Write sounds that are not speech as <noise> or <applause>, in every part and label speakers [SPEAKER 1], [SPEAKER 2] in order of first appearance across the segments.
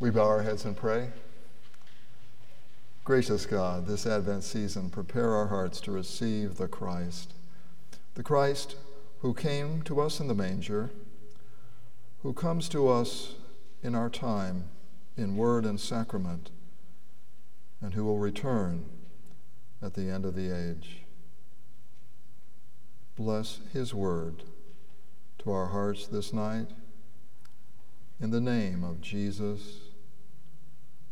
[SPEAKER 1] We bow our heads and pray. Gracious God, this Advent season, prepare our hearts to receive the Christ, the Christ who came to us in the manger, who comes to us in our time in word and sacrament, and who will return at the end of the age. Bless his word to our hearts this night. In the name of Jesus,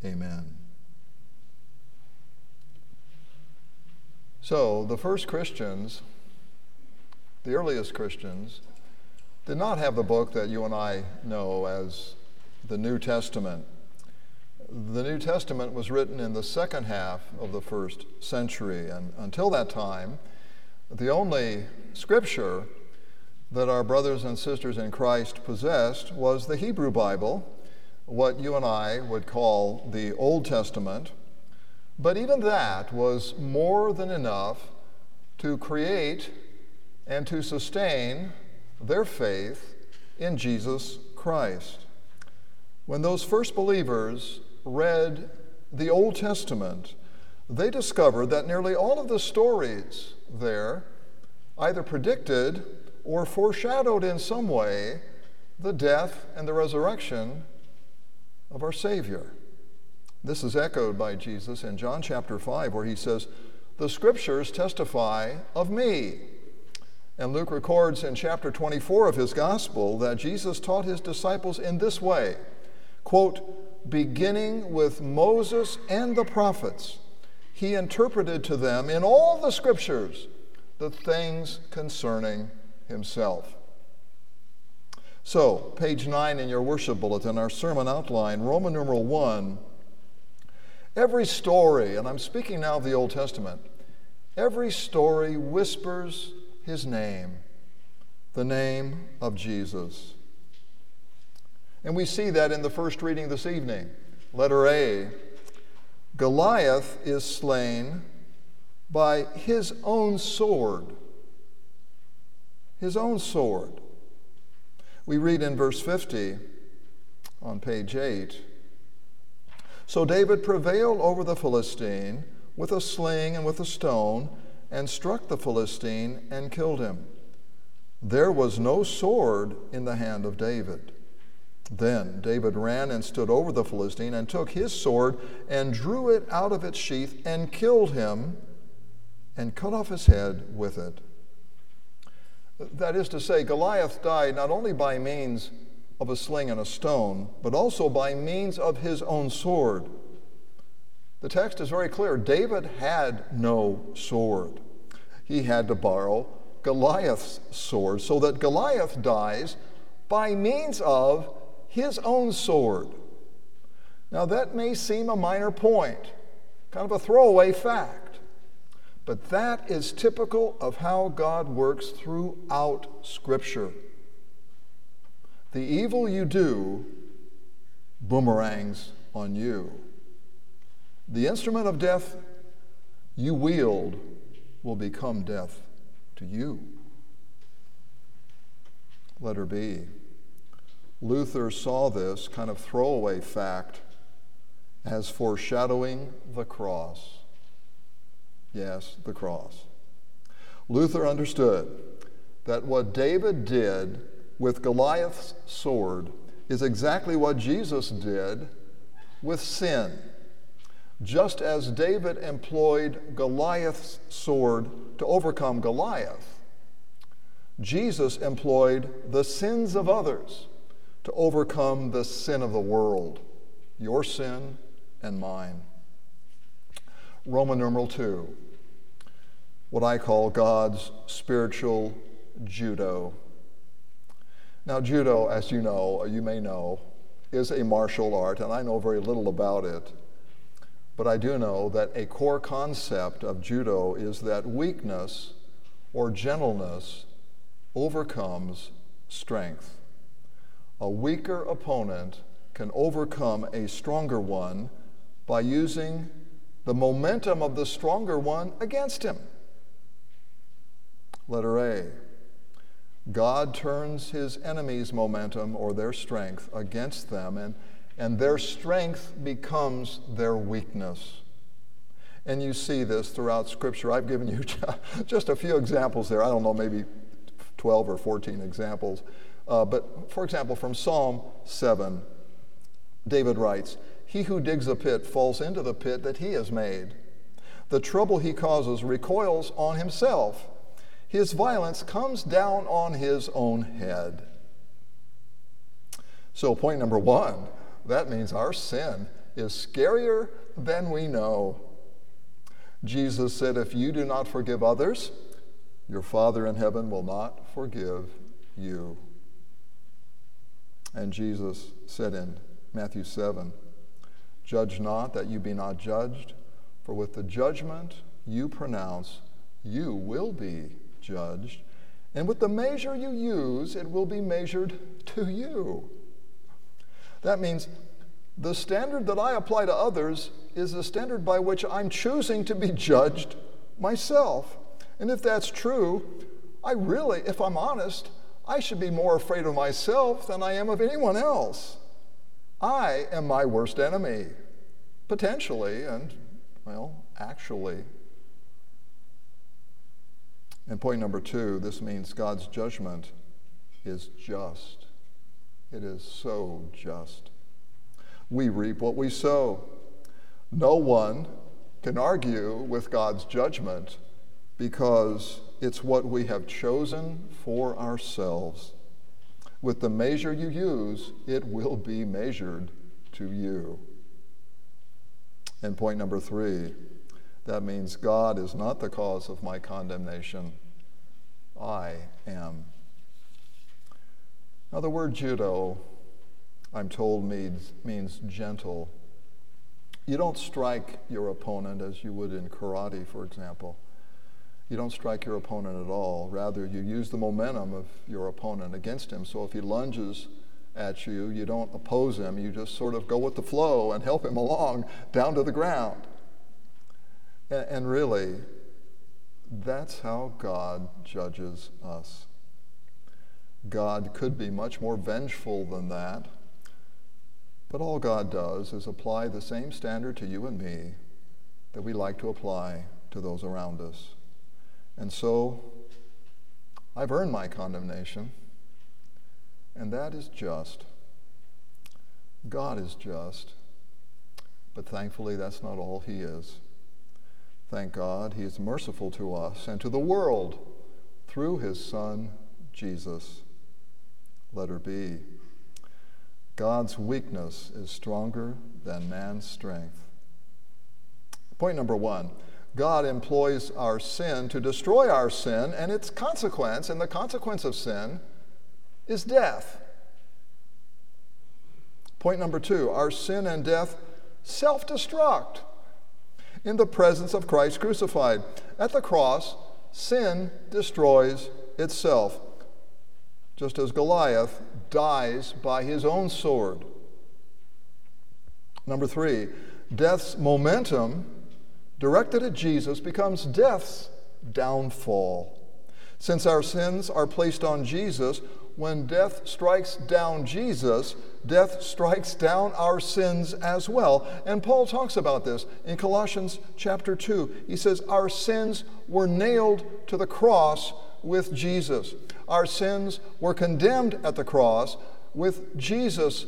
[SPEAKER 1] amen. So, the first Christians, the earliest Christians, did not have the book that you and I know as the New Testament. The New Testament was written in the second half of the first century, and until that time, the only scripture that our brothers and sisters in Christ possessed was the Hebrew Bible, what you and I would call the Old Testament. But even that was more than enough to create and to sustain their faith in Jesus Christ. When those first believers read the Old Testament, they discovered that nearly all of the stories there either predicted or foreshadowed in some way the death and the resurrection of our Savior. This is echoed by Jesus in John chapter 5, where he says, The scriptures testify of me. And Luke records in chapter 24 of his gospel that Jesus taught his disciples in this way quote, beginning with Moses and the prophets, he interpreted to them in all the scriptures the things concerning himself. So, page 9 in your worship bulletin, our sermon outline, Roman numeral 1. Every story, and I'm speaking now of the Old Testament, every story whispers his name, the name of Jesus. And we see that in the first reading this evening. Letter A Goliath is slain by his own sword his own sword. We read in verse 50 on page 8 So David prevailed over the Philistine with a sling and with a stone, and struck the Philistine and killed him. There was no sword in the hand of David. Then David ran and stood over the Philistine and took his sword and drew it out of its sheath and killed him and cut off his head with it. That is to say, Goliath died not only by means of a sling and a stone, but also by means of his own sword. The text is very clear David had no sword, he had to borrow Goliath's sword, so that Goliath dies by means of his own sword. Now, that may seem a minor point, kind of a throwaway fact. But that is typical of how God works throughout Scripture. The evil you do boomerangs on you. The instrument of death you wield will become death to you. Letter B. Luther saw this kind of throwaway fact as foreshadowing the cross. Yes, the cross. Luther understood that what David did with Goliath's sword is exactly what Jesus did with sin. Just as David employed Goliath's sword to overcome Goliath, Jesus employed the sins of others to overcome the sin of the world, your sin and mine. Roman numeral 2, what I call God's spiritual judo. Now, judo, as you know, or you may know, is a martial art, and I know very little about it. But I do know that a core concept of judo is that weakness or gentleness overcomes strength. A weaker opponent can overcome a stronger one by using the momentum of the stronger one against him. Letter A God turns his enemies' momentum or their strength against them, and, and their strength becomes their weakness. And you see this throughout Scripture. I've given you <laughs> just a few examples there. I don't know, maybe 12 or 14 examples. Uh, but for example, from Psalm 7, David writes, He who digs a pit falls into the pit that he has made. The trouble he causes recoils on himself. His violence comes down on his own head. So, point number one that means our sin is scarier than we know. Jesus said, If you do not forgive others, your Father in heaven will not forgive you. And Jesus said in Matthew 7, Judge not that you be not judged, for with the judgment you pronounce, you will be judged. And with the measure you use, it will be measured to you. That means the standard that I apply to others is the standard by which I'm choosing to be judged myself. And if that's true, I really, if I'm honest, I should be more afraid of myself than I am of anyone else. I am my worst enemy, potentially, and, well, actually. And point number two this means God's judgment is just. It is so just. We reap what we sow. No one can argue with God's judgment because it's what we have chosen for ourselves. With the measure you use, it will be measured to you. And point number three that means God is not the cause of my condemnation. I am. Now, the word judo, I'm told, means, means gentle. You don't strike your opponent as you would in karate, for example. You don't strike your opponent at all. Rather, you use the momentum of your opponent against him. So if he lunges at you, you don't oppose him. You just sort of go with the flow and help him <laughs> along down to the ground. And, really, that's how God judges us. God could be much more vengeful than that. But all God does is apply the same standard to you and me that we like to apply to those around us. And so I've earned my condemnation, and that is just. God is just, but thankfully that's not all He is. Thank God He is merciful to us and to the world through His Son, Jesus. Letter B. God's weakness is stronger than man's strength. Point number one God employs our sin to destroy our sin and its consequence, and the consequence of sin is death. Point number two our sin and death self destruct in the presence of Christ crucified. At the cross, sin destroys itself, just as Goliath dies by his own sword. Number three, death's momentum directed at Jesus becomes death's downfall. Since our sins are placed on Jesus, when death strikes down Jesus, death strikes down our sins as well. And Paul talks about this in Colossians chapter 2. He says, Our sins were nailed to the cross with Jesus. Our sins were condemned at the cross with Jesus'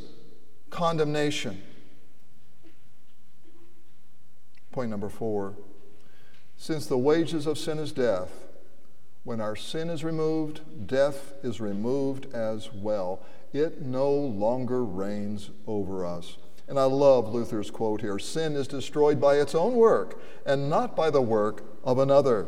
[SPEAKER 1] condemnation. Point number four since the wages of sin is death, when our sin is removed, death is removed as well. It no longer reigns over us. And I love Luther's quote here sin is destroyed by its own work and not by the work of another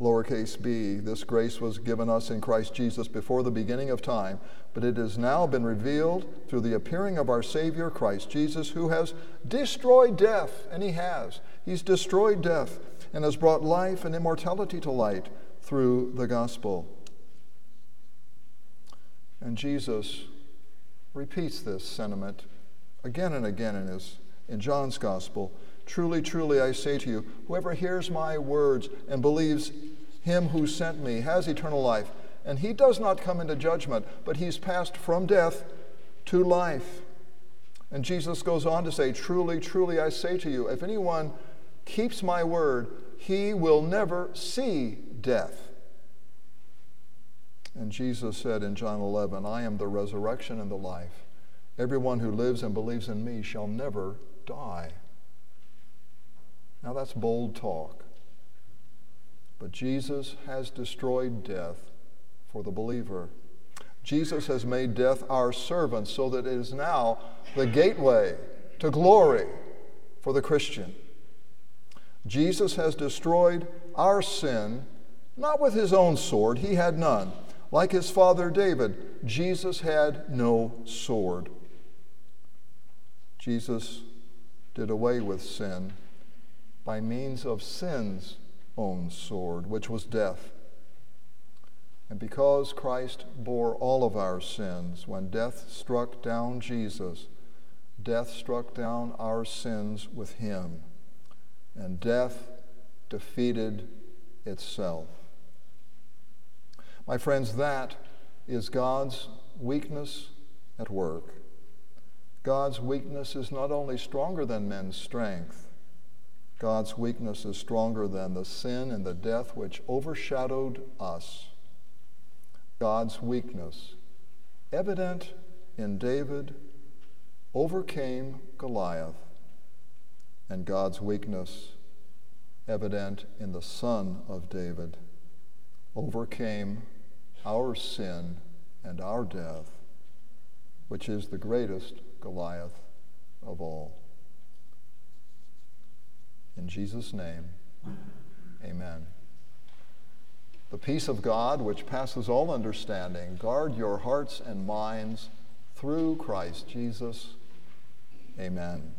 [SPEAKER 1] lowercase b. This grace was given us in Christ Jesus before the beginning of time, but it has now been revealed through the appearing of our Savior, Christ Jesus, who has destroyed death, and He has. He's destroyed death and has brought life and immortality to light through the gospel. And Jesus repeats this sentiment again and again in, his, in John's gospel. Truly, truly, I say to you, whoever hears my words and believes him who sent me has eternal life, and he does not come into judgment, but he's passed from death to life. And Jesus goes on to say, Truly, truly, I say to you, if anyone keeps my word, he will never see death. And Jesus said in John 11, I am the resurrection and the life. Everyone who lives and believes in me shall never die. Now that's bold talk. But Jesus has destroyed death for the believer. Jesus has made death our servant so that it is now the gateway to glory for the Christian. Jesus has destroyed our sin, not with his own sword, he had none. Like his father David, Jesus had no sword. Jesus did away with sin by means of sin's own sword, which was death. And because Christ bore all of our sins, when death struck down Jesus, death struck down our sins with him, and death defeated itself. My friends, that is God's weakness at work. God's weakness is not only stronger than men's strength, God's weakness is stronger than the sin and the death which overshadowed us. God's weakness, evident in David, overcame Goliath, and God's weakness, evident in the Son of David, overcame our sin and our death, which is the greatest Goliath of all. In Jesus' name, amen. The peace of God, which passes all understanding, guard your hearts and minds through Christ Jesus. Amen.